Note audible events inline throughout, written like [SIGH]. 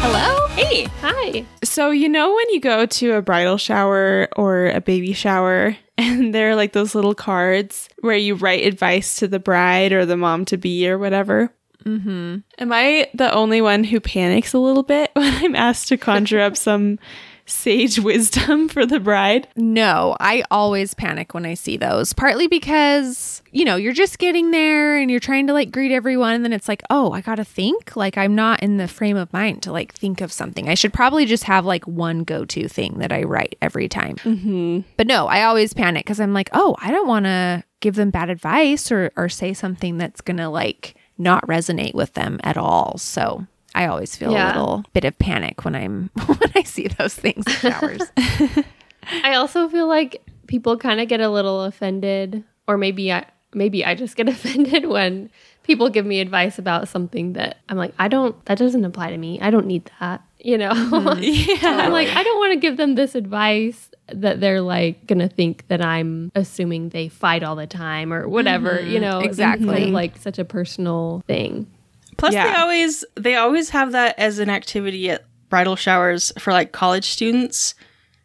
Hello? Hey. Hi. So, you know, when you go to a bridal shower or a baby shower, [LAUGHS] and there are like those little cards where you write advice to the bride or the mom to be or whatever? Mm-hmm. Am I the only one who panics a little bit [LAUGHS] when I'm asked to conjure up some sage [LAUGHS] wisdom for the bride? No, I always panic when I see those. Partly because, you know, you're just getting there and you're trying to like greet everyone. And then it's like, oh, I got to think. Like, I'm not in the frame of mind to like think of something. I should probably just have like one go to thing that I write every time. Mm-hmm. But no, I always panic because I'm like, oh, I don't want to give them bad advice or, or say something that's going to like not resonate with them at all. So I always feel a little bit of panic when I'm [LAUGHS] when I see those things in showers. [LAUGHS] I also feel like people kind of get a little offended, or maybe I maybe I just get [LAUGHS] offended when people give me advice about something that I'm like, I don't that doesn't apply to me. I don't need that. You know? Mm-hmm. Yeah. I'm like, I don't want to give them this advice that they're like gonna think that I'm assuming they fight all the time or whatever, mm-hmm. you know, exactly. instead of, like such a personal thing. Plus, Yeah. they always they always have that as an activity at bridal showers for like college students,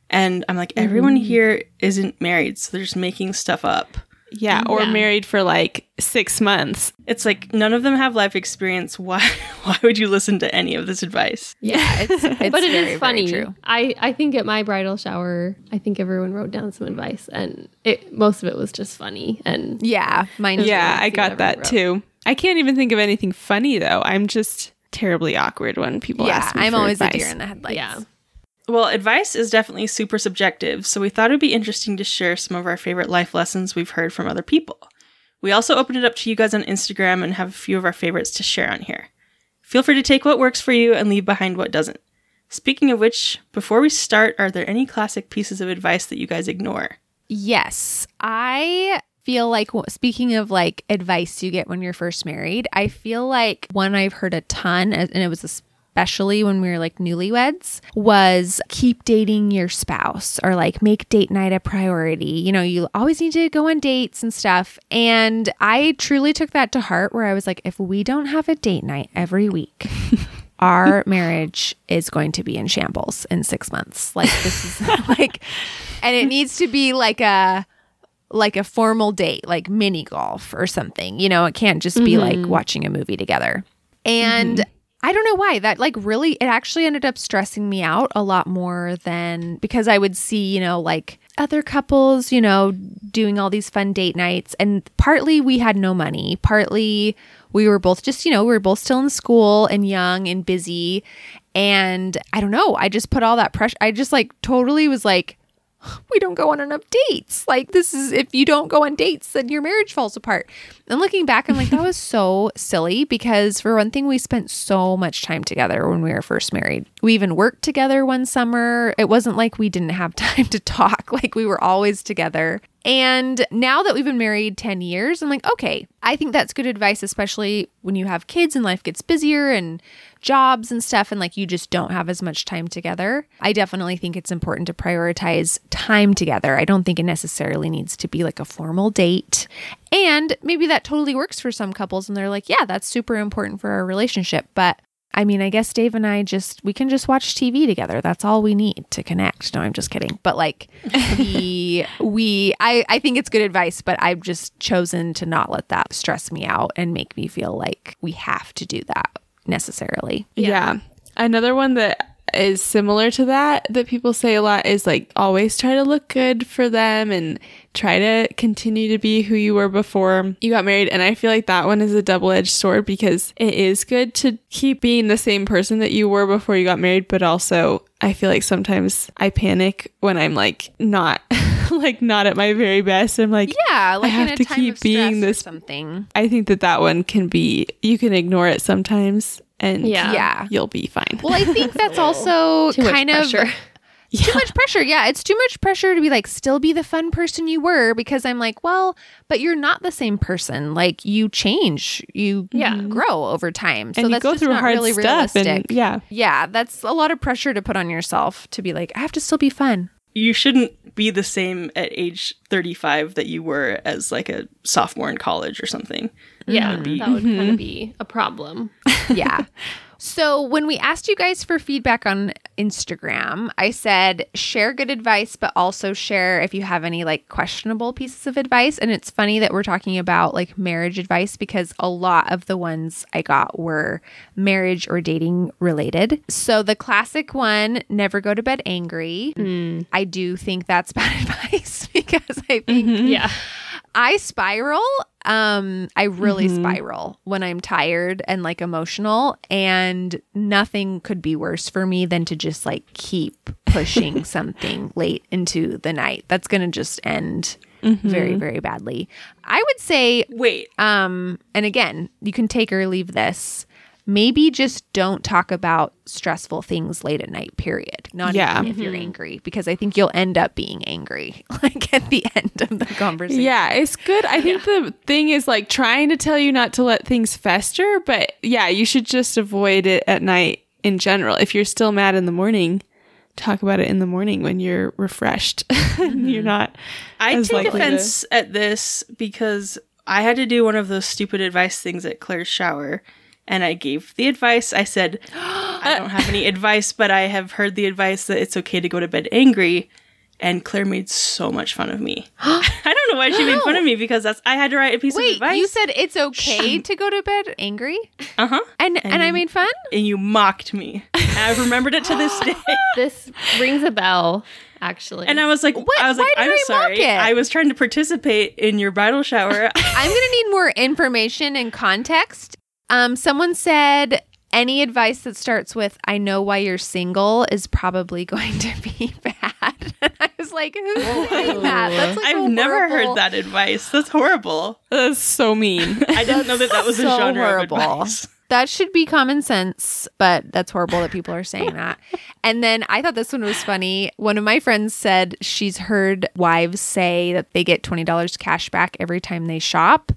and I'm like, everyone mm. here isn't married, so they're just making stuff up. Yeah. Or Yeah. married for like six months. It's like none of them have life experience. Why [LAUGHS] why would you listen to any of this advice? Yeah, [LAUGHS] it's, it's but it is very, funny. Very true. I, I think at my bridal shower, I think everyone wrote down some advice, and it most of it was just funny. And Yeah, mine. Yeah, I got that wrote. too. I can't even think of anything funny though. I'm just terribly awkward when people yeah. ask me I'm for always advice. a deer in the headlights. yeah, Well, advice is definitely super subjective, so we thought it would be interesting to share some of our favorite life lessons we've heard from other people. We also opened it up to you guys on Instagram and have a few of our favorites to share on here. Feel free to take what works for you and leave behind what doesn't. Speaking of which, before we start, are there any classic pieces of advice that you guys ignore? Yes, I feel like speaking of like advice you get when you're first married, I feel like one I've heard a ton, and it was especially when we were like newlyweds, was keep dating your spouse or like make date night a priority. You know, you always need to go on dates and stuff. And I truly took that to heart where I was like, if we don't have a date night every week, [LAUGHS] our marriage is going to be in shambles in six months. Like this is [LAUGHS] like, and it needs to be like a like a formal date, like mini golf or something. You know, it can't just be like mm-hmm. watching a movie together. And mm-hmm. I don't know why that like really it actually ended up stressing me out a lot more than because I would see, you know, like other couples, you know, doing all these fun date nights and partly we had no money, partly we were both just, you know, we were both still in school and young and busy and I don't know, I just put all that pressure I just like totally was like we don't go on enough dates. Like this is if you don't go on dates, then your marriage falls apart. And looking back, I'm like, that was so [LAUGHS] silly because for one thing, we spent so much time together when we were first married. We even worked together one summer. It wasn't like we didn't have [LAUGHS] time to talk. Like we were always together. And now that we've been married 10 years, I'm like, okay, I think that's good advice, especially when you have kids and life gets busier and jobs and stuff, and like you just don't have as much time together. I definitely think it's important to prioritize time together. I don't think it necessarily needs to be like a formal date. And maybe that totally works for some couples, and they're like, yeah, that's super important for our relationship. But I mean, I guess Dave and I just we can just watch TV together. That's all we need to connect. No, I'm just kidding. But like [LAUGHS] we we I I think it's good advice, but I've just chosen to not let that stress me out and make me feel like we have to do that necessarily. Yeah. Another one that is similar to that that people say a lot is like always try to look good for them and try to continue to be who you were before you got married. And I feel like that one is a double edged sword because it is good to keep being the same person that you were before you got married, but also I feel like sometimes I panic when I'm like not [LAUGHS] like not at my very best. I'm like, Yeah, like I have to keep being this- something. I think that that one can be, you can ignore it sometimes and Yeah. Yeah. you'll be fine. Well, I think that's [LAUGHS] also Too much kind of pressure. too much pressure. Yeah, it's too much pressure to be like still be the fun person you were because I'm like, well, but you're not the same person. Like you change, you Yeah. grow over time. So and you that's go just through not hard really stuff, realistic. and yeah, yeah, that's a lot of pressure to put on yourself to be like, I have to still be fun. You shouldn't be the same at age 35 that you were as like a sophomore in college or something. Yeah, be- that would kind of mm-hmm. be a problem. [LAUGHS] yeah. [LAUGHS] So when we asked you guys for feedback on Instagram, I said share good advice, but also share if you have any like questionable pieces of advice. And it's funny that we're talking about like marriage advice because a lot of the ones I got were marriage or dating related. So the classic one, never go to bed angry. Hmm. I do think that's [LAUGHS] bad advice because I think mm-hmm. Yeah. I spiral. Um, I really spiral when I'm tired and like emotional, and nothing could be worse for me than to just like keep pushing [LAUGHS] something late into the night. That's gonna just end very, very badly. I would say, Wait, um, and again, you can take or leave this. Maybe just don't talk about stressful things late at night, period. Not Yeah. even if you're mm-hmm. angry, because I think you'll end up being angry [LAUGHS] like at the end of the conversation. yeah, it's good. I think the thing is like trying to tell you not to let things fester, but yeah, you should just avoid it at night in general. If you're still mad in the morning, talk about it in the morning when you're refreshed. And [LAUGHS] you're mm-hmm. not. I as take likely to- offense at this because I had to do one of those stupid advice things at Claire's shower. And I gave the advice. I said, I don't have any [GASPS] advice, but I have heard the advice that it's okay to go to bed angry. And Claire made so much fun of me. [GASPS] [LAUGHS] I don't know why she made fun of me because that's I had to write a piece of Wait, advice. you said it's okay to go to bed angry, uh huh, and and, I made fun. and you mocked me. And I've remembered it to this [GASPS] day. This rings a bell, actually. And I was like, I was Why like, did I'm I mock sorry. it? I was trying to participate in your bridal shower. [LAUGHS] I'm gonna need more information and context. Um, someone said any advice that starts with "I know why you're single" is probably [LAUGHS] going to be bad. [LAUGHS] And I was like, "Who's saying that?" That's like I've a never heard that advice. That's horrible. That's so mean. [LAUGHS] I didn't know that that was a genre horrible. of advice. That should be common sense, but that's horrible that people are saying that. And then I thought this one was funny. One of my friends said she's heard wives say that they get $20 cash back every time they shop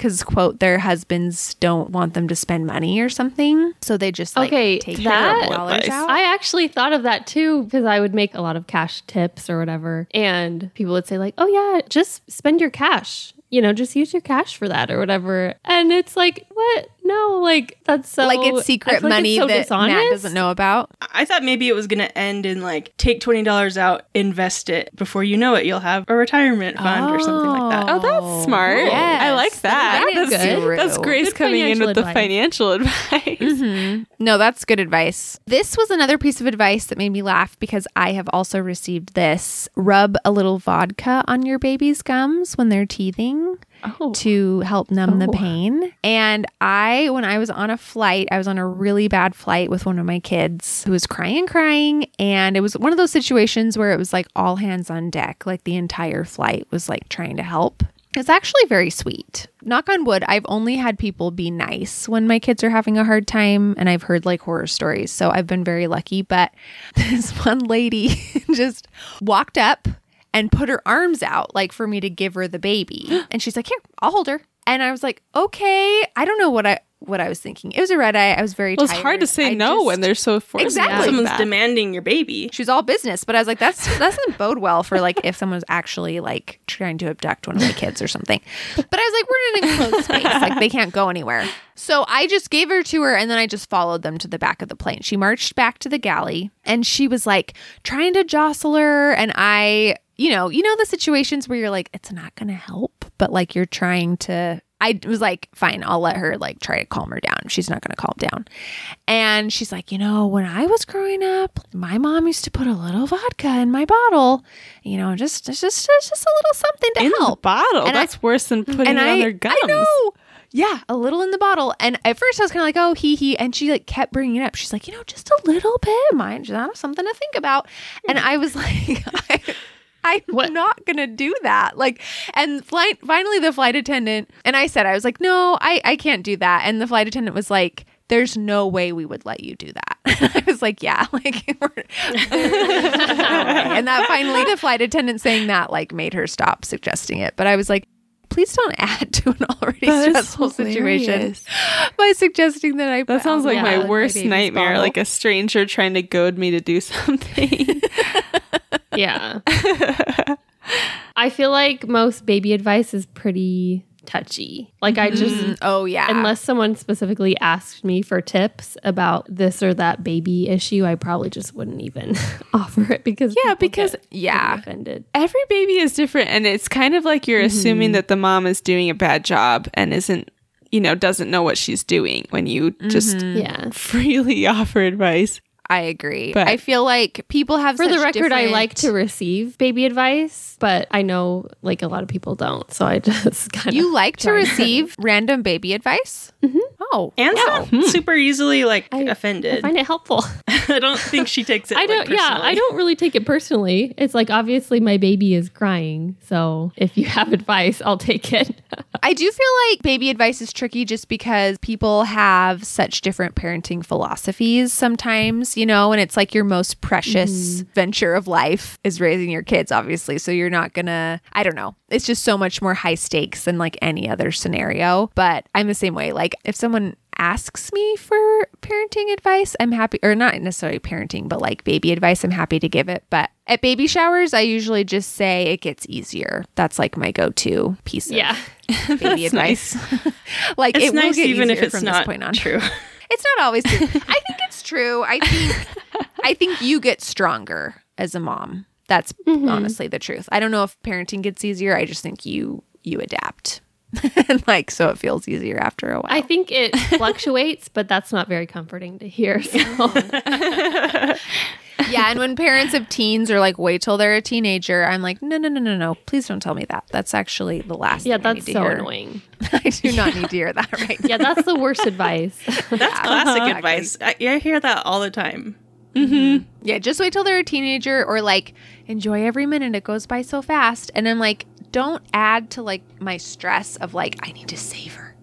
because, quote, their husbands don't want them to spend money or something. So they just like Okay, take that- $20 advice. out. I actually thought of that too because I would make a lot of cash tips or whatever. And people would say, like, oh, yeah, just spend your cash. You know, just use your cash for that or whatever. And it's like, what? No, like, that's so. like it's secret feel like money it's so that dishonest. Matt doesn't know about. I thought maybe it was going to end in like take $20 out, invest it. Before you know it, you'll have a retirement fund or something like that. Oh, oh that's smart. yes. I like that. That is that's, good. that's Grace Good coming in financial with the advice. financial [LAUGHS] advice. Mm-hmm. No, that's good advice. This was another piece of advice that made me laugh because I have also received this. Rub a little vodka on your baby's gums when they're teething Oh. to help numb the Oh. pain. And I, when I was on a flight, I was on a really bad flight with one of my kids who was crying, crying. And it was one of those situations where it was like all hands on deck, like the entire flight was like trying to help. It's actually very sweet. Knock on wood, I've only had people be nice when my kids are having a hard time, and I've heard like horror stories. So I've been very lucky. But [LAUGHS] this one lady [LAUGHS] just walked up and put her arms out, like for me to give her the baby. [GASPS] And she's like, Here, I'll hold her. And I was like, Okay. I don't know what I what I was thinking. It was a red eye. I was very Well, it's tired. hard to say I no just- when they're so forceful. Exactly. like Someone's that. demanding your baby. She's all business, but I was like, that's that doesn't bode well for like if someone's actually like trying to abduct one of my kids or something. But I was like, we're in an enclosed space, [LAUGHS] like they can't go anywhere. So I just gave her to her, and then I just followed them to the back of the plane. She marched back to the galley, and she was like trying to jostle her, and I, you know, you know the situations where you're like, it's not going to help, but like you're trying to. I was like, fine, I'll let her like try to calm her down. She's not going to calm down. And she's like, you know, when I was growing up, my mom used to put a little vodka in my bottle, you know, just it's just it's just a little something to in help. the bottle. And I- That's worse than putting and it I, on their gums. I know. Yeah, a little in the bottle. And at first I was kind of like, oh, he, he. And she like kept bringing it up. She's like, you know, just a little bit. Mind you, that's something to think about. And hmm. I was [LAUGHS] like, I, I'm What? not going to do that. Like, and flight, finally the flight attendant, and I said, I was like, no, I, I can't do that. And the flight attendant was like, there's no way we would let you do that. [LAUGHS] I was like, yeah, [LAUGHS] like, [LAUGHS] and that finally, the flight attendant saying that like made her stop suggesting it. But I was like, please don't add to an already That is stressful situation by suggesting that I. That sounds like Yeah, my like my worst nightmare, bottle. like a stranger trying to goad me to do something. Yeah. [LAUGHS] I feel like most baby advice is pretty touchy. Like I just Mm, oh yeah, unless someone specifically asked me for tips about this or that baby issue, I probably just wouldn't even [LAUGHS] offer it because Yeah, because- yeah. offended. Every baby is different, and it's kind of like you're assuming that the mom is doing a bad job and isn't, you know, doesn't know what she's doing when you just Yeah. [LAUGHS] freely offer advice. I agree. But- I feel like people have For the record, I like to receive baby advice, but I know like a lot of people don't. So I [LAUGHS] just kind of You like to receive [LAUGHS] random baby advice? Mm-hmm. Oh, Anne's not hmm. super easily like I offended. find it helpful. [LAUGHS] I don't think she takes it. [LAUGHS] I don't. yeah. I don't really take it personally. It's like obviously my baby is crying, so if you have [LAUGHS] advice, I'll take it. I do feel like baby advice is tricky just because people have such different parenting philosophies sometimes, you know, and it's like your most precious mm-hmm. venture of life is raising your kids, obviously. So you're not gonna, I don't know. It's just so much more high stakes than like any other scenario. But I'm the same way. Like if someone asks me for parenting advice, I'm happy, or not necessarily parenting, but like baby advice, I'm happy to give it. But at baby showers, I usually just say it gets easier. That's like my go to piece of yeah, baby [LAUGHS] advice. [LAUGHS] like It's it will nice get even if it's from not this point on. true. [LAUGHS] It's not always true. I think it's true. I think I think you get stronger as a mom. That's mm-hmm. honestly the truth. I don't know if parenting gets easier. I just think you you adapt. and [LAUGHS] like so it feels easier after a while. I think it [LAUGHS] fluctuates, but that's not very comforting to hear. So. [LAUGHS] yeah, and when parents of teens are like wait till they're a teenager, I'm like no no no no no. Please don't tell me that. That's actually the last yeah, thing I that's need to so hear. annoying. I do not need to hear that right Yeah, that's the worst advice. That's classic advice. I, I hear that all the time. Mm-hmm. Mm-hmm. Yeah, just wait till they're a teenager or like enjoy every minute. It goes by so fast. And I'm like, don't add to like my stress of like, I need to savor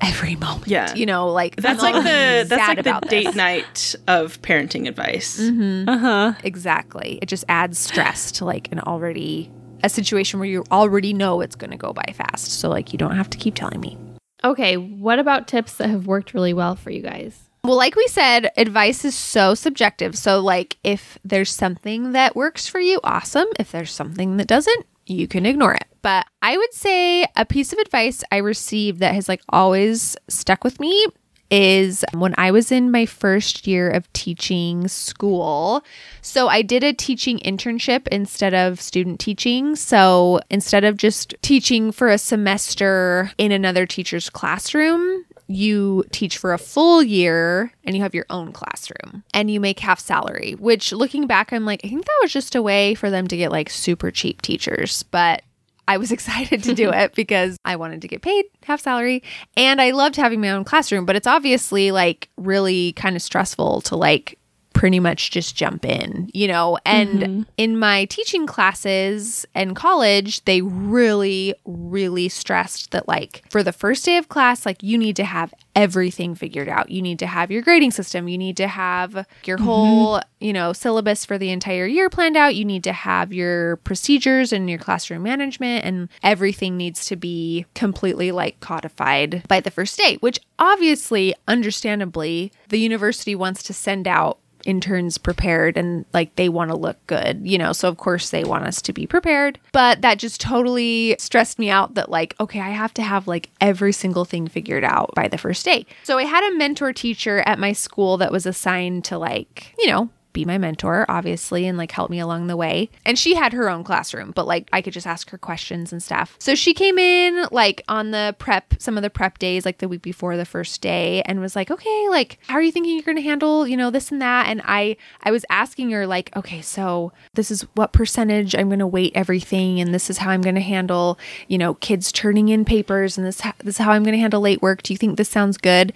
every moment. Yeah. You know, like That's I'm like the that's like the date this. night of parenting advice. Uh huh. Exactly. It just adds stress to like an already a situation where you already know it's going to go by fast. So like you don't have to keep telling me. okay, what about tips that have worked really well for you guys? Well, like we said, advice is so subjective. So, like, if there's something that works for you, awesome. If there's something that doesn't, you can ignore it. But I would say a piece of advice I received that has like always stuck with me is when I was in my first year of teaching school. So I did a teaching internship instead of student teaching. So instead of just teaching for a semester in another teacher's classroom, you teach for a full year and you have your own classroom and you make half salary, which looking back, I'm like, I think that was just a way for them to get like super cheap teachers. But I was [LAUGHS] excited to do it because I wanted to get paid half salary and I loved having my own classroom, but it's obviously like really kind of stressful to like pretty much just jump in, you know? And mm-hmm. in my teaching classes and college, they really, really stressed that, like, for the first day of class, like, you need to have everything figured out. You need to have your grading system. You need to have your mm-hmm. whole, you know, syllabus for the entire year planned out. You need to have your procedures and your classroom management, and everything needs to be completely like codified by the first day, which obviously, understandably, the university wants to send out interns prepared and like they want to look good, you know. So of course they want us to be prepared. But that just totally stressed me out that like, okay, I have to have like every single thing figured out by the first day. So I had a mentor teacher at my school that was assigned to like, you know, be my mentor, obviously, and like help me along the way. And she had her own classroom, but like I could just ask her questions and stuff. So she came in like on the prep, some of the prep days, like the week before the first day, and was like, okay, like, how are you thinking you're going to handle, you know, this and that? And I, I was asking her, like, okay, so this is what percentage I'm going to weight everything, and this is how I'm going to handle, you know, kids turning in papers, and this, this is how I'm going to handle late work. Do you think this sounds good?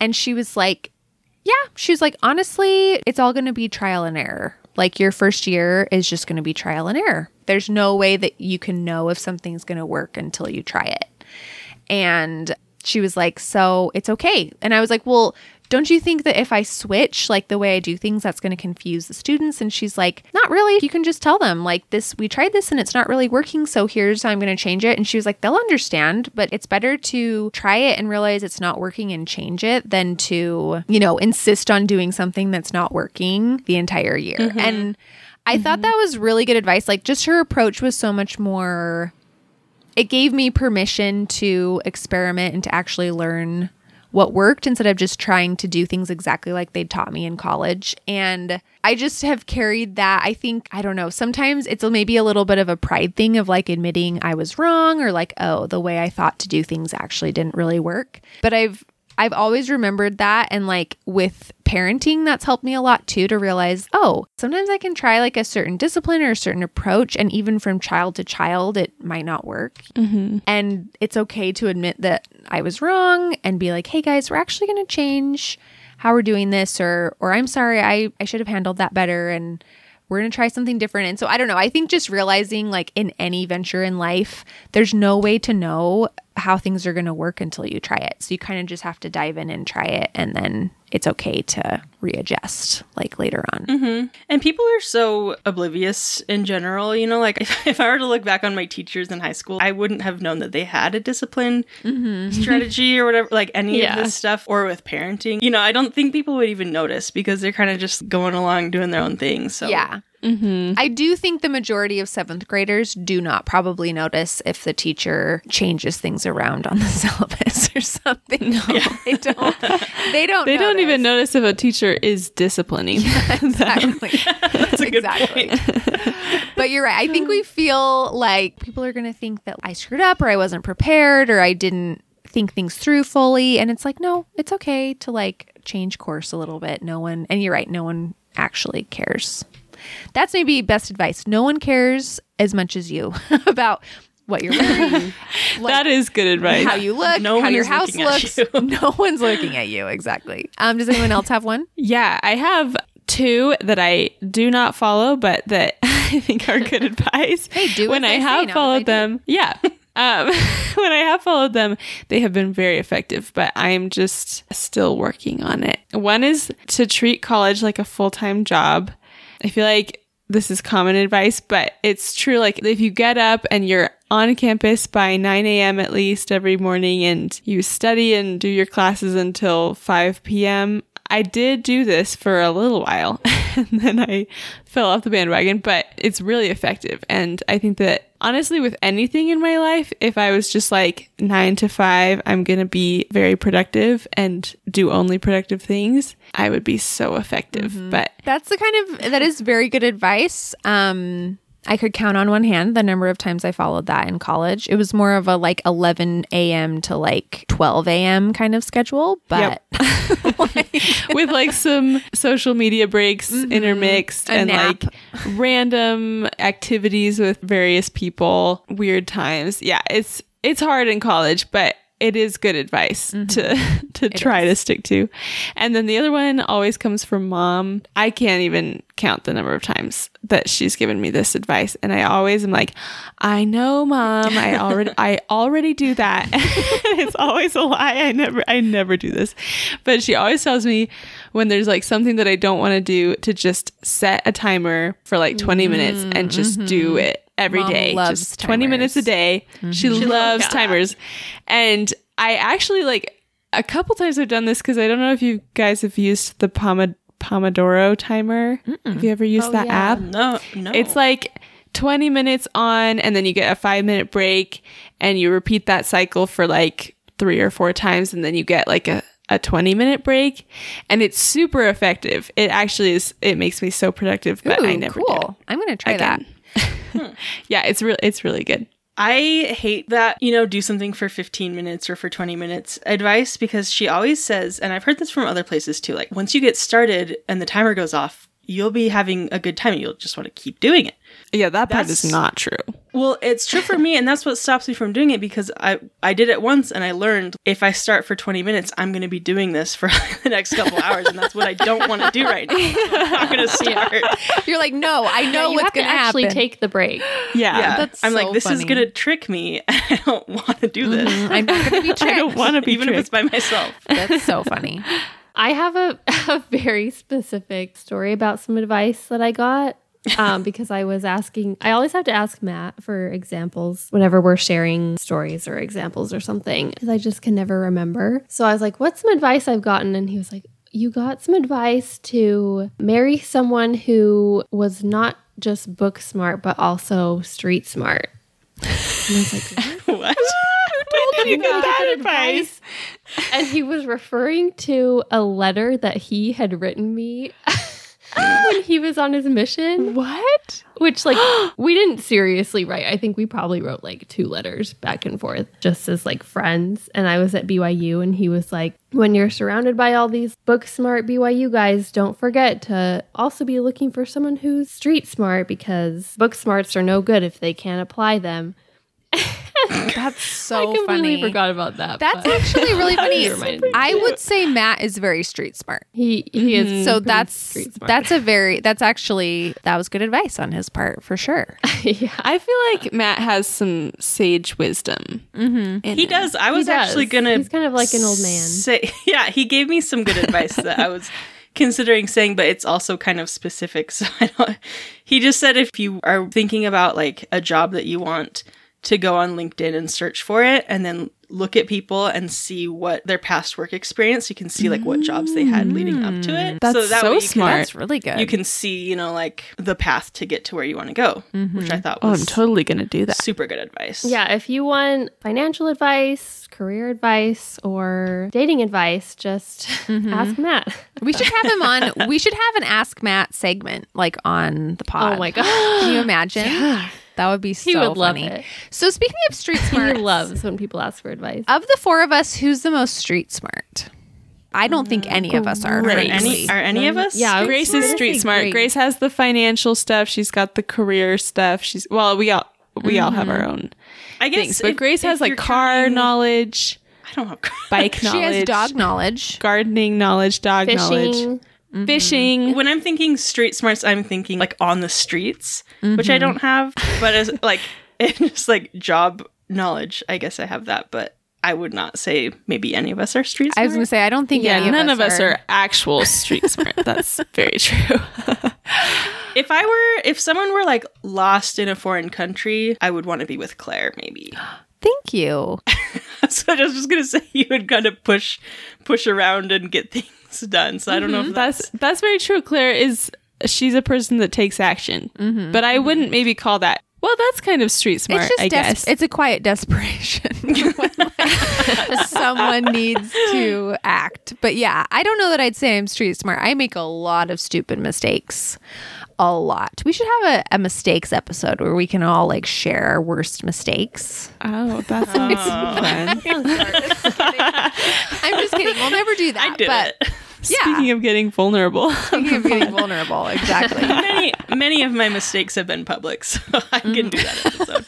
And she was like, yeah, she was like, honestly, it's all going to be trial and error. Like your first year is just going to be trial and error. There's no way that you can know if something's going to work until you try it. And she was like, so it's okay. And I was like, well, don't you think that if I switch like the way I do things, that's going to confuse the students? And she's like, not really. You can just tell them, like, this, we tried this and it's not really working. So here's how I'm going to change it. And she was like, they'll understand, but it's better to try it and realize it's not working and change it than to, you know, insist on doing something that's not working the entire year. Mm-hmm. And I thought mm-hmm. that was really good advice. Like, just her approach was so much more it gave me permission to experiment and to actually learn what worked instead of just trying to do things exactly like they taught me in college. And I just have carried that. I think, I don't know, sometimes it's maybe a little bit of a pride thing of like admitting I was wrong or like, oh, the way I thought to do things actually didn't really work. But I've, I've always remembered that. And like with parenting, that's helped me a lot too to realize, oh, sometimes I can try like a certain discipline or a certain approach. And even from child to child, it might not work. Mm-hmm. And it's okay to admit that I was wrong and be like, hey guys, we're actually going to change how we're doing this or or I'm sorry, I I should have handled that better and we're going to try something different. And so I don't know, I think just realizing like in any venture in life, there's no way to know how things are going to work until you try it. So you kind of just have to dive in and try it and then it's okay to readjust like later on. Mm-hmm. And people are so oblivious in general, you know, like if, [LAUGHS] if I were to look back on my teachers in high school, I wouldn't have known that they had a discipline mm-hmm. strategy or whatever, like any Yeah. of this stuff, or with parenting. You know, I don't think people would even notice because they're kind of just going along doing their own thing. So, Yeah. Mm-hmm. I do think the majority of seventh graders do not probably notice if the teacher changes things around on the [LAUGHS] syllabus or something. No, they don't. They don't. They don't even notice. notice if a teacher is disciplining. [LAUGHS] them. Exactly. that's a good exactly. point. [LAUGHS] but you're right. I think we feel like people are going to think that I screwed up or I wasn't prepared or I didn't think things through fully. And it's like, no, it's okay to like change course a little bit. No one, and you're right, no one actually cares. That's maybe best advice. No one cares as much as you [LAUGHS] about what you're wearing, [LAUGHS] that is good advice. how you look, No how your house looks. [LAUGHS] [LAUGHS] No one's looking at you. Exactly. Um, does anyone else have one? Yeah, I have two that I do not follow, but that I think are good advice. Hey, do when I they have followed them. Yeah. Um, when I have followed them, they have been very effective, but I'm just still working on it. One is to treat college like a full time job. I feel like this is common advice, but it's true. Like if you get up and you're on campus by 9 a.m. at least every morning and you study and do your classes until 5 p.m. I did do this for a little while [LAUGHS] and then I fell off the bandwagon, but it's really effective. And I think that honestly, with anything in my life, if I was just like nine to five, I'm going to be very productive and do only productive things, I would be so effective. But That's the kind of that is very good advice. Um I could count on one hand the number of times I followed that in college. It was more of a like 11 a.m. to like 12 a.m. kind of schedule, but [LAUGHS] [LAUGHS] with like some social media breaks intermixed Mm-hmm. A and nap. like random activities with various people, weird times. Yeah, it's it's hard in college, but it is good advice Mm-hmm. to [LAUGHS] to try to stick to. And then the other one always comes from mom. I can't even count the number of times that she's given me this advice and I always am like, "I know, mom. I already I [LAUGHS] already do that." [LAUGHS] it's always a lie. I never I never do this. But she always tells me when there's like something that I don't want to do to just set a timer for like 20 minutes and just do it every Mom day. loves just 20 minutes a timers. day. Mm-hmm. She, loves yeah. timers. And I actually like a couple times I've done this because I don't know if you guys have used the Pomod- Pomodoro timer. Have you ever used Oh, that yeah. app? No, no. It's like 20 minutes on, and then you get a five minute break, and you repeat that cycle for like three or four times, and then you get like a, a 20 minute break. And it's super effective. It actually is, it makes me so productive, but I never cool. Do it I'm going to try again. [LAUGHS] yeah, it's really, it's really good. I hate that, you know, do something for 15 minutes or for 20 minutes advice because she always says, and I've heard this from other places too, like once you get started and the timer goes off, you'll be having a good time and you'll just want to keep doing it. Yeah, that part That's- is not true. Well, it's true for me, and that's what stops me from doing it because I I did it once and I learned if I start for 20 minutes, I'm going to be doing this for [LAUGHS] the next couple hours, and that's what I don't want to do right now. So I'm not going [LAUGHS] to start. You're like, no, I know you what's have to going to actually happen. take the break. Yeah. Yeah, that's I'm so like, this is going to trick me. [LAUGHS] I don't want to do this, mm-hmm. I'm not going to be tricked. I don't want to be even if it's by myself. That's so funny. I have a, [LAUGHS] a very specific story about some advice that I got um, [LAUGHS] because I was asking. I always have to ask Matt for examples whenever we're sharing stories or examples or something because I just can never remember. So I was like, "What's some advice I've gotten?" And he was like, "You got some advice to marry someone who was not just book smart but also street smart." And I was like, [LAUGHS] "What?" what? [LAUGHS] Where did you get that advice? and he was referring to a letter that he had written me [LAUGHS] when he was on his mission. What? which like [GASPS] we didn't seriously write. I think we probably wrote like two letters back and forth just as like friends. And i was at byu and he was like when you're surrounded by all these book smart byu guys don't forget to also be looking for someone who's street smart because book smarts are no good if they can't apply them [LAUGHS] That's so i completely funny. forgot about that That's but actually really [LAUGHS] funny. You. I would say Matt is very street smart. he he is So that's that's a [LAUGHS] very that's actually that was good advice on his part for sure. yeah I feel like Matt has some sage wisdom. Mm-hmm. He does. I was does. actually gonna. He's kind of like an old man. Say, yeah, he gave me some good advice that I was considering saying, but it's also kind of specific. So I don't. He just said if you are thinking about like a job that you want to go on LinkedIn and search for it, and then look at people and see what their past work experience. You can see like what jobs they had leading up to it. That's so way you can- smart. That's really good. you can see, you know, like the path to get to where you want to go, mm-hmm. which I thought Oh, I'm totally gonna do that. super good advice. Yeah, if you want financial advice, career advice, or dating advice, just mm-hmm. ask Matt. [LAUGHS] we should have him on. We should have an Ask Matt segment like on the oh pod. Oh my god, [GASPS] Can you imagine? That would be so he would love funny. it. So speaking of street [LAUGHS] He smart, loves when people ask for advice. of the four of us, who's the most street smart? I don't think uh, any of us are. Are Grace. any, are any of us? Yeah, Grace Smart? is street Grace. smart. Grace has the financial stuff. She's got the career stuff. She's well, we all we all have our mm-hmm. own I guess. things, but if- Grace if has like car counting- knowledge, I don't know. bike she knowledge, has dog knowledge. gardening knowledge, dog knowledge, Fishing. fishing. when I'm thinking street smarts, I'm thinking like on the streets, which I don't mm-hmm. have. But as [LAUGHS] like [LAUGHS] it's just like job knowledge, I guess I have that. But I would not say maybe any of us are street I was going to say I don't think Yeah, any none of us, are. actual street smart. [LAUGHS] That's very true. if I were, if someone were like lost in a foreign country, I would want to be with Claire. Maybe. [GASPS] [GASPS] [GASPS] Thank you. [LAUGHS] so I was just gonna say you would kind of push, push around and get things done. So I don't know if mm-hmm. that's, that's that's very true. Claire is she's a person that takes action, mm-hmm. but I mm-hmm. wouldn't maybe call that. Well, that's kind of street smart, it's just I des- guess. it's a quiet desperation. [LAUGHS] when, like, [LAUGHS] someone needs to act. But yeah, I don't know that I'd say I'm street smart. I make a lot of stupid mistakes. A lot. We should have a, a mistakes episode where we can all like share our worst mistakes. oh, that [LAUGHS] sounds fun. [LAUGHS] [LAUGHS] I'm just kidding. We'll never do that. I did but it. yeah, Speaking of getting vulnerable, speaking of getting vulnerable, exactly. many many of my mistakes have been public, so I can do that episode.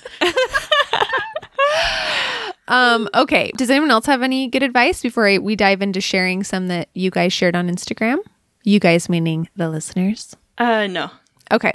Um, okay. Does anyone else have any good advice before I, we dive into sharing some that you guys shared on Instagram? You guys meaning the listeners. Uh, no. Okay.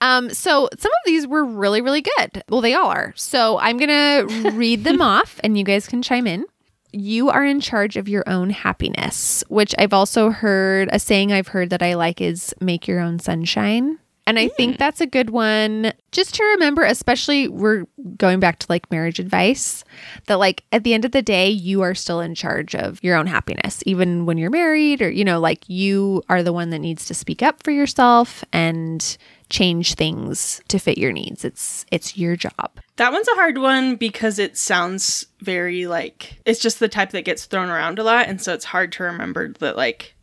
Um, so some of these were really, really good. Well, they all are. So I'm going [LAUGHS] to read them off and you guys can chime in. You are in charge of your own happiness, which I've also heard a saying I've heard that I like is make your own sunshine. And I think hmm. that's a good one just to remember, especially we're going back to like marriage advice, that like at the end of the day, you are still in charge of your own happiness, even when you're married, or, you know, like you are the one that needs to speak up for yourself and change things to fit your needs. It's it's your job. That one's a hard one because it sounds very like it's just the type that gets thrown around a lot, and so it's hard to remember that like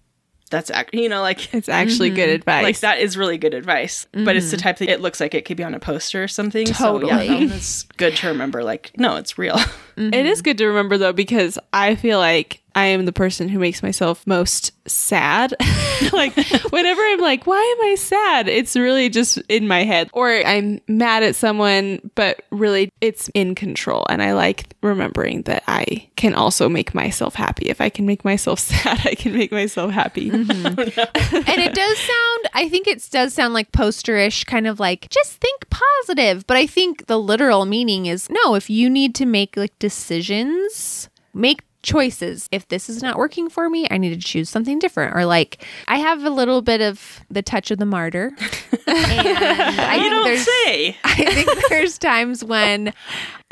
that's act you know like it's actually good mm-hmm. advice. like that is really good advice, but it's the mm-hmm. type that it looks like it could be on a poster or something. So yeah, Totally. Um, that one is good to remember. Like no, it's real. [LAUGHS] It is mm-hmm. good to remember though because I feel like I am the person who makes myself most sad. [LAUGHS] like whenever I'm like, why am I sad? It's really just in my head. Or I'm mad at someone, but really it's in control. And I like remembering that I can also make myself happy. If I can make myself [LAUGHS] sad, I can make myself happy. Mm-hmm. [LAUGHS] and it does sound i think it does sound like posterish kind of like just think positive but i think the literal meaning is no if you need to make like decisions make choices. If this is not working for me, I need to choose something different. Or like I have a little bit of the touch of the martyr. [LAUGHS] and I you don't say. [LAUGHS] I think there's times when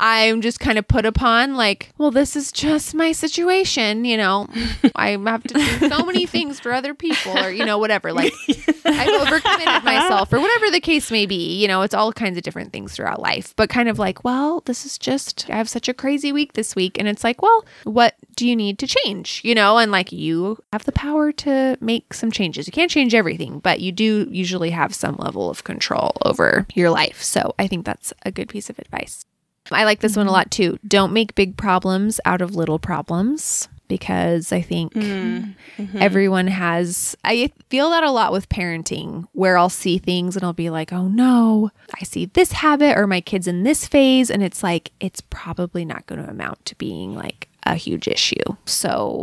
I'm just kind of put upon like, well, this is just my situation, you know. [LAUGHS] I have to do so many things for other people or you know whatever. Like I've overcommitted myself or whatever the case may be. You know, it's all kinds of different things throughout life. But kind of like, well, this is just I have such a crazy week this week and it's like, well, what do you need to change? You know, and like you have the power to make some changes. You can't change everything, but you do usually have some level of control over your life. So I think that's a good piece of advice. I like this one a mm-hmm. lot too. Don't make big problems out of little problems because I think mm-hmm. Mm-hmm. everyone has, I feel that a lot with parenting where I'll see things and I'll be like, oh no, I see this habit or my kid's in this phase. And it's like, it's probably not going to amount to being like a huge issue. So,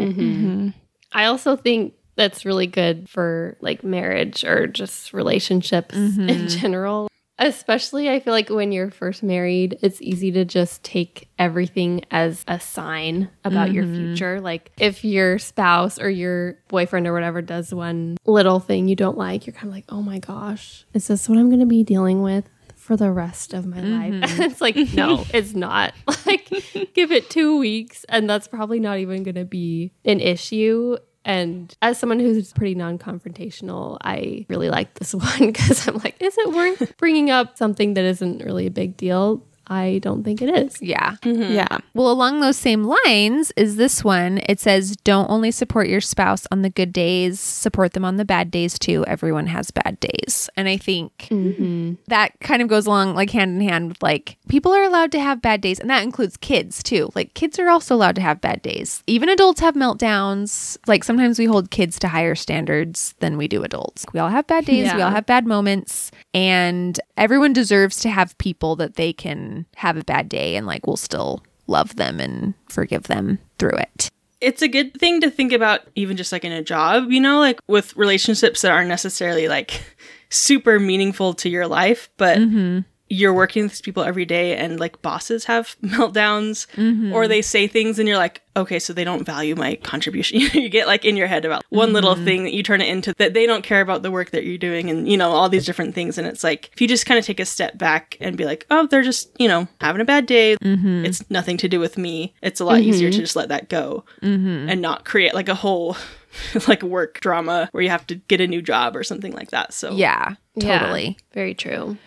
I also think that's really good for like marriage or just relationships in general. Especially, I feel like when you're first married, it's easy to just take everything as a sign about your mm-hmm. future. Like, if your spouse or your boyfriend or whatever does one little thing you don't like, you're kind of like, oh my gosh, is this what I'm going to be dealing with? For the rest of my life. Mm-hmm. [LAUGHS] it's like, no, [LAUGHS] it's not. [LAUGHS] Like, give it two weeks, and that's probably not even going to be an issue. And as someone who's pretty non confrontational, I really like this [LAUGHS] one because I'm like, is it worth bringing up something that isn't really a big deal? I don't think it is. yeah. Mm-hmm. Yeah. Well, along those same lines is this one. It says, don't only support your spouse on the good days, support them on the bad days too. Everyone has bad days. And I think mm-hmm. that kind of goes along like hand in hand with like people are allowed to have bad days. And that includes kids too. Like kids are also allowed to have bad days. Even adults have meltdowns. Like sometimes we hold kids to higher standards than we do adults. We all have bad days. We all have bad moments. And everyone deserves to have people that they can have a bad day and like will still love them and forgive them through it. it's a good thing to think about even just like in a job you know like with relationships that aren't necessarily like [LAUGHS] super meaningful to your life but mm-hmm. You're working with these people every day and like bosses have [LAUGHS] meltdowns mm-hmm. or they say things and you're like okay so they don't value my contribution. [LAUGHS] You get like in your head about one little mm-hmm. thing that you turn it into that they don't care about the work that you're doing and you know all these different things. And it's like if you just kind of take a step back and be like oh they're just you know having a bad day. Mm-hmm. It's nothing to do with me. It's a lot easier to just let that go and not create like a whole [LAUGHS] like work drama where you have to get a new job or something like that. So Yeah, Yeah, totally. very true.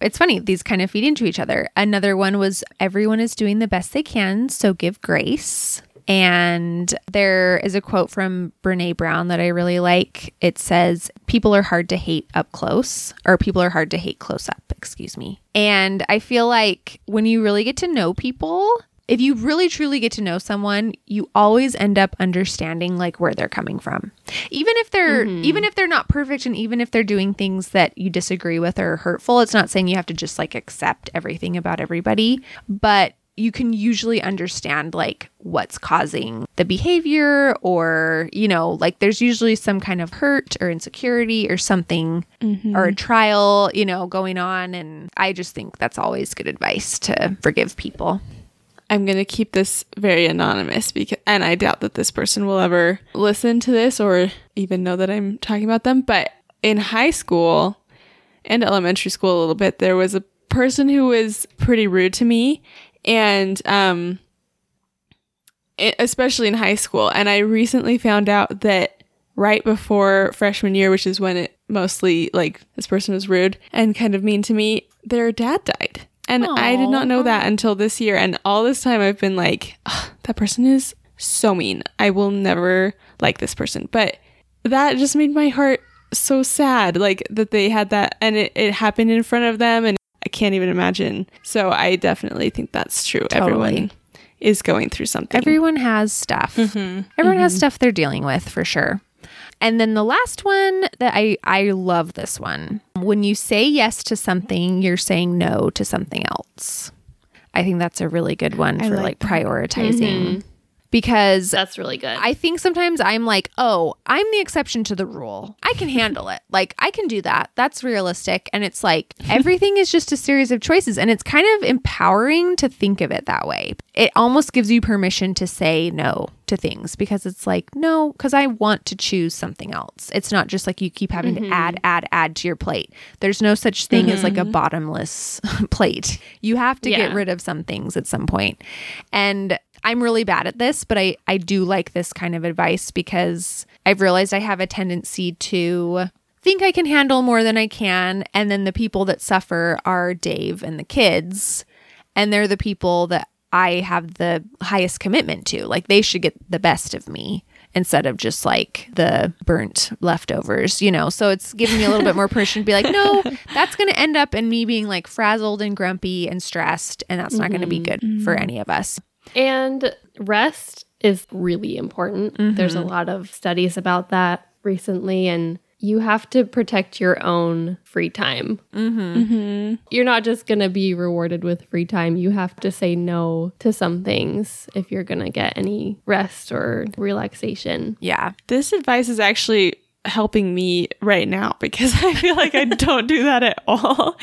It's funny, these kind of feed into each other. Another one was everyone is doing the best they can, so give grace. And there is a quote from Brene Brown that I really like. It says, People are hard to hate up close, or people are hard to hate close up, excuse me. And I feel like when you really get to know people, if you really truly get to know someone, you always end up understanding like where they're coming from. Even if they're mm-hmm. even if they're not perfect and even if they're doing things that you disagree with or are hurtful, it's not saying you have to just like accept everything about everybody, but you can usually understand like what's causing the behavior or you know like there's usually some kind of hurt or insecurity or something mm-hmm. or a trial you know going on and i just think that's always good advice to forgive people I'm going to keep this very anonymous because and I doubt that this person will ever listen to this or even know that I'm talking about them, but in high school and elementary school a little bit there was a person who was pretty rude to me and um especially in high school and I recently found out that right before freshman year which is when it mostly like this person was rude and kind of mean to me their dad died and I did not know that until this year. And all this time I've been like, "Ugh, that person is so mean. I will never like this person. But that just made my heart so sad, like that they had that and it, it happened in front of them. And I can't even imagine. So I definitely think that's true. Everyone is going through something. Everyone has stuff. Mm-hmm. Everyone has mm-hmm. stuff they're dealing with for sure. And then the last one that I I love this one. When you say yes to something, you're saying no to something else. I think that's a really good one I for like like prioritizing. Mm-hmm. Because That's really good. I think sometimes I'm like, oh, I'm the exception to the rule. I can handle it. Like, I can do that. That's realistic. And it's like [LAUGHS] everything is just a series of choices. And it's kind of empowering to think of it that way. It almost gives you permission to say no to things because it's like, no, because I want to choose something else. It's not just like you keep having to add, mm-hmm. add, add to your plate. There's no such thing as like a mm-hmm. bottomless [LAUGHS] plate. You have to get rid of some things at some point. And I'm really bad at this, but I, I do like this kind of advice because I've realized I have a tendency to think I can handle more than I can. And then the people that suffer are Dave and the kids. And they're the people that I have the highest commitment to. Like they should get the best of me instead of just like the burnt leftovers, you know? So it's giving me a little bit more permission to be like, [LAUGHS] no, that's going to end up in me being like frazzled and grumpy and stressed. And that's not going to be mm-hmm. good for mm-hmm. any of us. And rest is really important. There's a lot of studies about that recently, and you have to protect your own free time. Mm-hmm. You're not just going to be rewarded with free time. You have to say no to some things if you're going to get any rest or relaxation. Yeah. This advice is actually helping me right now because I feel like I [LAUGHS] don't do that at all.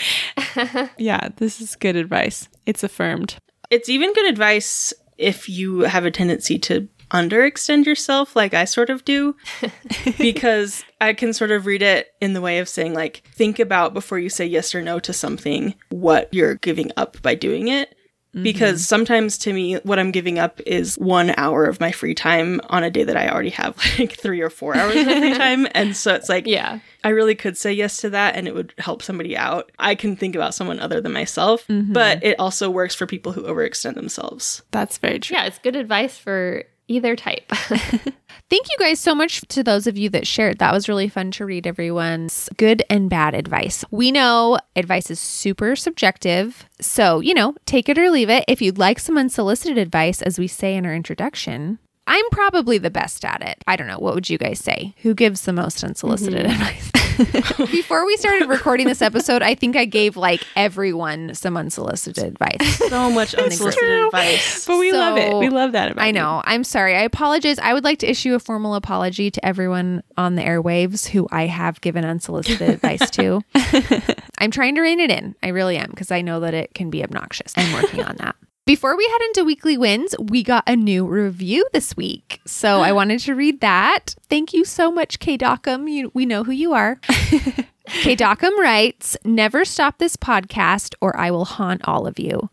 [LAUGHS] yeah, this is good advice. It's affirmed. It's even good advice if you have a tendency to underextend yourself, like I sort of do, [LAUGHS] because I can sort of read it in the way of saying, like, think about before you say yes or no to something what you're giving up by doing it. Because mm-hmm. sometimes to me, what I'm giving up is one hour of my free time on a day that I already have [LAUGHS] like three or four hours of free [LAUGHS] time. And so it's like, Yeah. I really could say yes to that and it would help somebody out. I can think about someone other than myself, mm-hmm. but it also works for people who overextend themselves. That's very true. Yeah, it's good advice for either type. [LAUGHS] [LAUGHS] Thank you guys so much to those of you that shared. That was really fun to read everyone's good and bad advice. We know advice is super subjective. So, you know, take it or leave it. If you'd like some unsolicited advice, as we say in our introduction, I'm probably the best at it. I don't know. What would you guys say? Who gives the most unsolicited mm-hmm. [LAUGHS] advice? [LAUGHS] Before we started recording this episode, I think I gave like everyone some unsolicited advice. [LAUGHS] So much so. unsolicited advice. But we love it. We love that about I you. know. I'm sorry. I apologize. I would like to issue a formal apology to everyone on the airwaves who I have given unsolicited advice to. [LAUGHS] I'm trying to rein it in. I really am because I know that it can be obnoxious. I'm working on that. Before we head into weekly wins, we got a new review this week. So I [GASPS] wanted to read that. Thank you so much, K Dockham. You, we know who you are. [LAUGHS] K Dockham writes, Never stop this podcast or I will haunt all of you.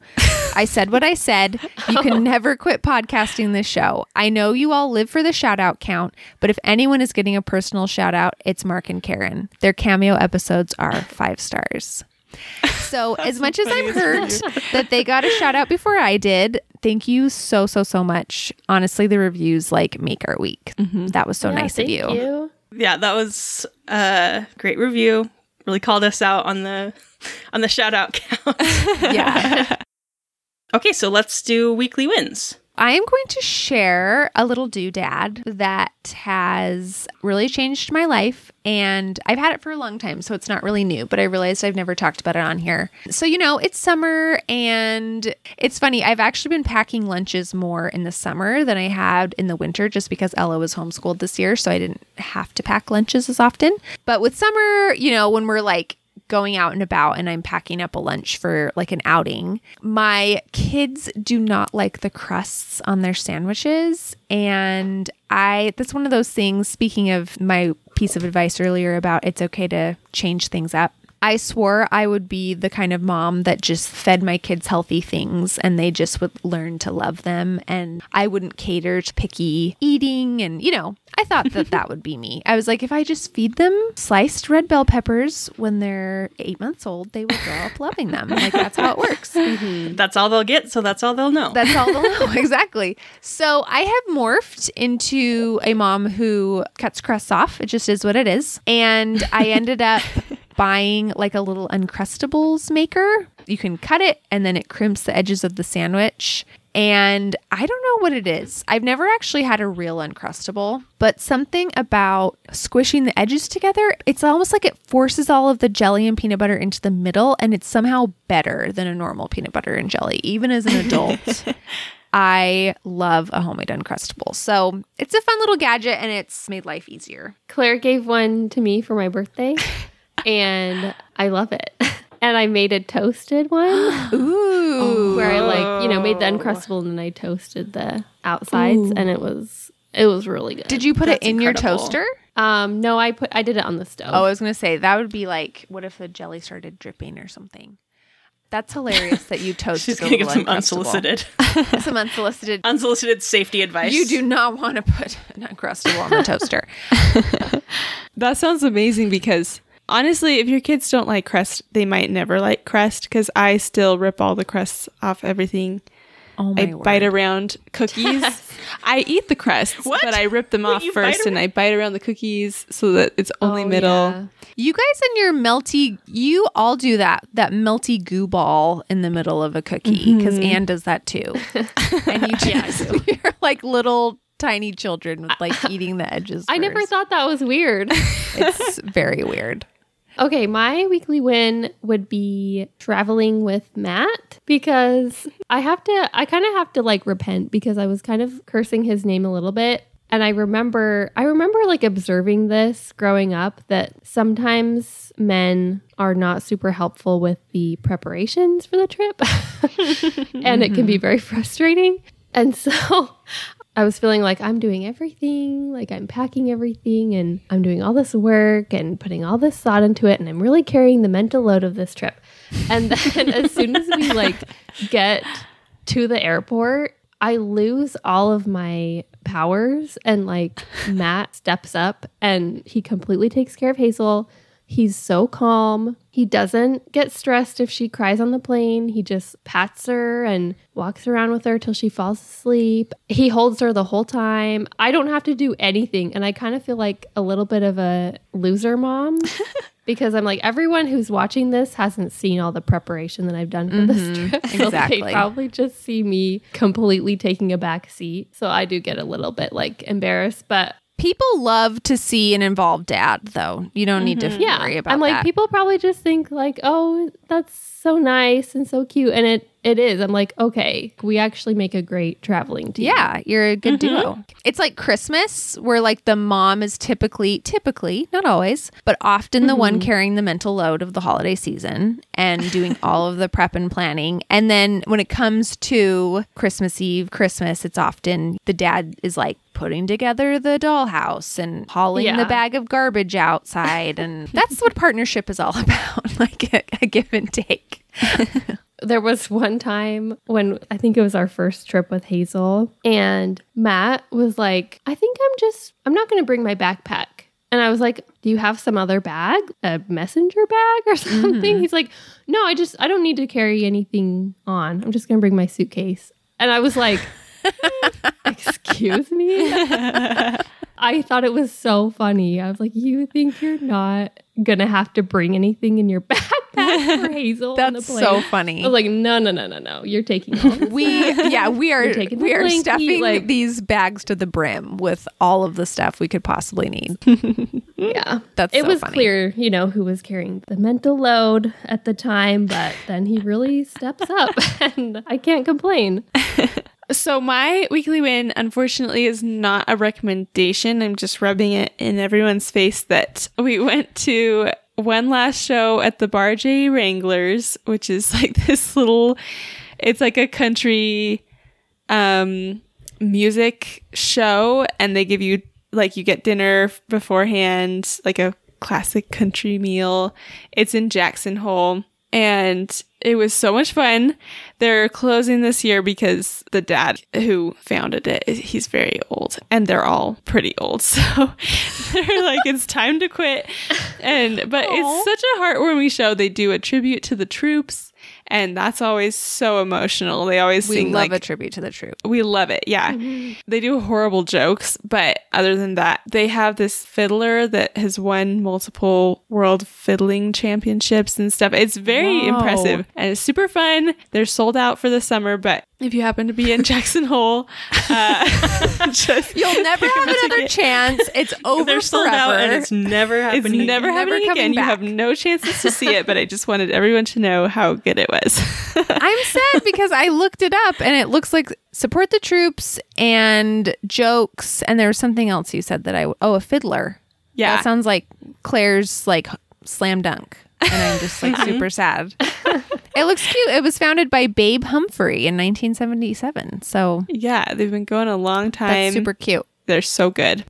I said what I said. You can [LAUGHS] never quit podcasting this show. I know you all live for the shout out count, but if anyone is getting a personal shout out, it's Mark and Karen. Their cameo episodes are five stars. [LAUGHS] So, [LAUGHS] as much as I'm hurt that they got a shout out before I did, thank you so, so, so much. Honestly, the reviews like make our week. Mm-hmm. That was so Yeah, nice of thank you. Yeah, that was a great review. Really called us out on the on the shout out count. [LAUGHS] Yeah. [LAUGHS] okay, so let's do weekly wins. I am going to share a little doodad that has really changed my life. And I've had it for a long time, so it's not really new, but I realized I've never talked about it on here. So, you know, it's summer and it's funny. I've actually been packing lunches more in the summer than I had in the winter just because Ella was homeschooled this year. So I didn't have to pack lunches as often. But with summer, you know, when we're like, going out and about and I'm packing up a lunch for like an outing, my kids do not like the crusts on their sandwiches. And I, that's one of those things, speaking of my piece of advice earlier about it's okay to change things up. I swore I would be the kind of mom that just fed my kids healthy things and they just would learn to love them. And I wouldn't cater to picky eating. And, you know, I thought that that would be me. [LAUGHS] I was like, if I just feed them sliced red bell peppers when they're eight months old, they will grow up loving them. Like, that's how it works. [LAUGHS] Mm-hmm. That's all they'll get, so that's all they'll know. That's all they'll know. [LAUGHS] exactly. So I have morphed into a mom who cuts crusts off. It just is what it is. And I ended up buying like a little Uncrustables maker. You can cut it and then it crimps the edges of the sandwich. And I don't know what it is. I've never actually had a real Uncrustable, but something about squishing the edges together, it's almost like it forces all of the jelly and peanut butter into the middle, and it's somehow better than a normal peanut butter and jelly, even as an adult. [LAUGHS] I love a homemade Uncrustable. So it's a fun little gadget and it's made life easier. Claire gave one to me for my birthday, [LAUGHS] and I love it. [LAUGHS] And I made a toasted one [GASPS] Ooh. where I like, you know, made the uncrustable and then I toasted the outsides, and it was it was really good. Did you put it That's in your toaster? Um, no, I put I did it on the stove. Oh, I was going to say that would be like, what if the jelly started dripping or something? That's hilarious that you [LAUGHS] toasted She's a going to give some unsolicited, [LAUGHS] some unsolicited. unsolicited safety advice. You do not want to put an Uncrustable on the toaster. That sounds amazing because honestly, if your kids don't like crust, they might never like crust because I still rip all the crusts off everything. Oh I bite around cookies. [LAUGHS] I eat the crusts, What? but I rip them off first and I bite around the cookies so that it's oh, only Oh, middle. yeah. You guys and your melty, you all do that that melty goo ball in the middle of a cookie because mm-hmm. Anne does that too. [LAUGHS] and you just [LAUGHS] you're like little tiny children with like eating the edges. I never thought that was weird. it's very weird. Okay, my weekly win would be traveling with Matt because I have to, I kind of have to like repent because I was kind of cursing his name a little bit. And I remember, I remember like observing this growing up that sometimes men are not super helpful with the preparations for the trip. [LAUGHS] and it can be [LAUGHS] very frustrating. And so I was feeling like I'm doing everything, like I'm packing everything and I'm doing all this work and putting all this thought into it and I'm really carrying the mental load of this trip. And [LAUGHS] then as soon as we like get to the airport, I lose all of my powers and like Matt steps up and he completely takes care of Hazel. He's so calm. He doesn't get stressed if she cries on the plane. He just pats her and walks around with her till she falls asleep. He holds her the whole time. I don't have to do anything. And I kind of feel like a little bit of a loser mom [LAUGHS] because I'm like, everyone who's watching this hasn't seen all the preparation that I've done for this mm-hmm. trip. [LAUGHS] So exactly. they probably just see me completely taking a back seat. So I do get a little bit like embarrassed, but People love to see an involved dad, though. You don't need to mm-hmm. yeah, worry about that. I'm like that. people probably just think like, oh, that's so nice and so cute, and it it is. I'm like, okay, we actually make a great traveling team. Yeah, you're a good mm-hmm. duo. It's like Christmas, where like the mom is typically, typically, not always, but often the one mm-hmm. carrying the mental load of the holiday season and doing [LAUGHS] all of the prep and planning. And then when it comes to Christmas Eve, Christmas, it's often the dad is like putting together the dollhouse and hauling the bag of garbage outside. And [LAUGHS] that's what partnership is all about [LAUGHS] like a, a give and take. [LAUGHS] there was one time when I think it was our first trip with Hazel, and Matt was like, I think I'm just, I'm not going to bring my backpack. And I was like, Do you have some other bag, a messenger bag or something? Mm-hmm. He's like, No, I just, I don't need to carry anything on. I'm just going to bring my suitcase. And I was like, Excuse me? [LAUGHS] I thought it was so funny. I was like, You think you're not going to have to bring anything in your [LAUGHS] backpack for [LAUGHS] Hazel? on the That's so funny. I was like, no, no, no, no, no. You're taking we yeah we are taking we are blankie, stuffing like- these bags to the brim with all of the stuff we could possibly need yeah. That's it so was funny. clear, you know, who was carrying the mental load at the time, but then he really steps up and I can't complain. So my weekly win, unfortunately, is not a recommendation. I'm just rubbing it in everyone's face that we [LAUGHS] went to one last show at the Bar J Wranglers, which is [LAUGHS] like this little, it's like a country um music show, and they give you like you get dinner beforehand, like a classic country meal. It's in Jackson Hole. And it was so much fun. They're closing this year because the dad who founded it, he's very old and they're all pretty old. [LAUGHS] So they're like, it's time to quit. And, but it's such a heartwarming show. They do a tribute to the troops and that's always so emotional. They always we sing love like a tribute to the troop we love it. Yeah. Mm-hmm. They do horrible jokes, but other than that, they have this fiddler that has won multiple world fiddling championships and stuff. It's very Whoa. impressive. and it's super fun. They're sold out for the summer, but if you happen to be in Jackson Hole, uh, [LAUGHS] just You'll never have another chance. It's over They're sold forever. out and it's never happening. It's happening. never again. again. You have no chances to see it, but I just wanted everyone to know how good it was. [LAUGHS] I'm sad because I looked it up and it looks like support the troops and jokes and there was something else you said that I oh a fiddler. yeah. That sounds like Claire's like slam dunk. And I'm just like super sad. [LAUGHS] It looks cute. It was founded by Babe Humphrey in 1977. So yeah, they've been going a long time. that's super cute. They're so good.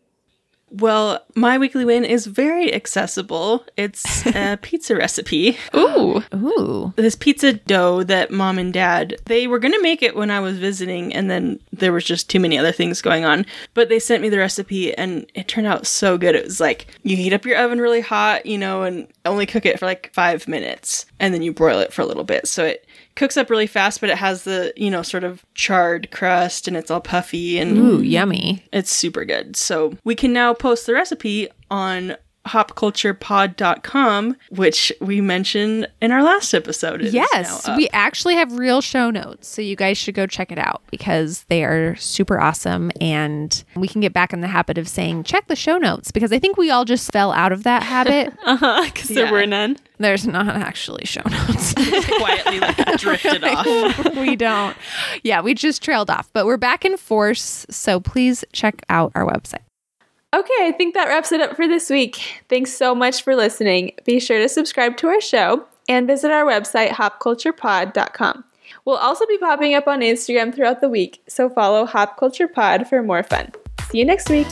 Well, my weekly win is very accessible. It's [LAUGHS] a pizza recipe. Ooh. Ooh. This pizza dough that mom and dad, they were going to make it when I was visiting and then there was just too many other things going on. But they sent me the recipe and it turned out so good. It was like you heat up your oven really hot, you know, and only cook it for like 5 minutes and then you broil it for a little bit. So it cooks up really fast, but it has the, you know, sort of charred crust and it's all puffy and Ooh, yummy. it's super good. So we can now post the recipe on hopculturepod.com, which we mentioned in our last episode. Yes, we actually have real show notes, so you guys should go check it out because they are super awesome. And we can get back in the habit of saying, check the show notes because I think we all just fell out of that habit. [LAUGHS] Uh huh. Because Yeah. there were none. There's not actually show notes. [LAUGHS] quietly like [LAUGHS] drifted off. we don't. Yeah, we just trailed off, but we're back in force. So please check out our website. Okay, I think that wraps it up for this week. Thanks so much for listening. Be sure to subscribe to our show and visit our website, hopculturepod.com. We'll also be popping up on Instagram throughout the week, so follow Hop Culture Pod for more fun. See you next week.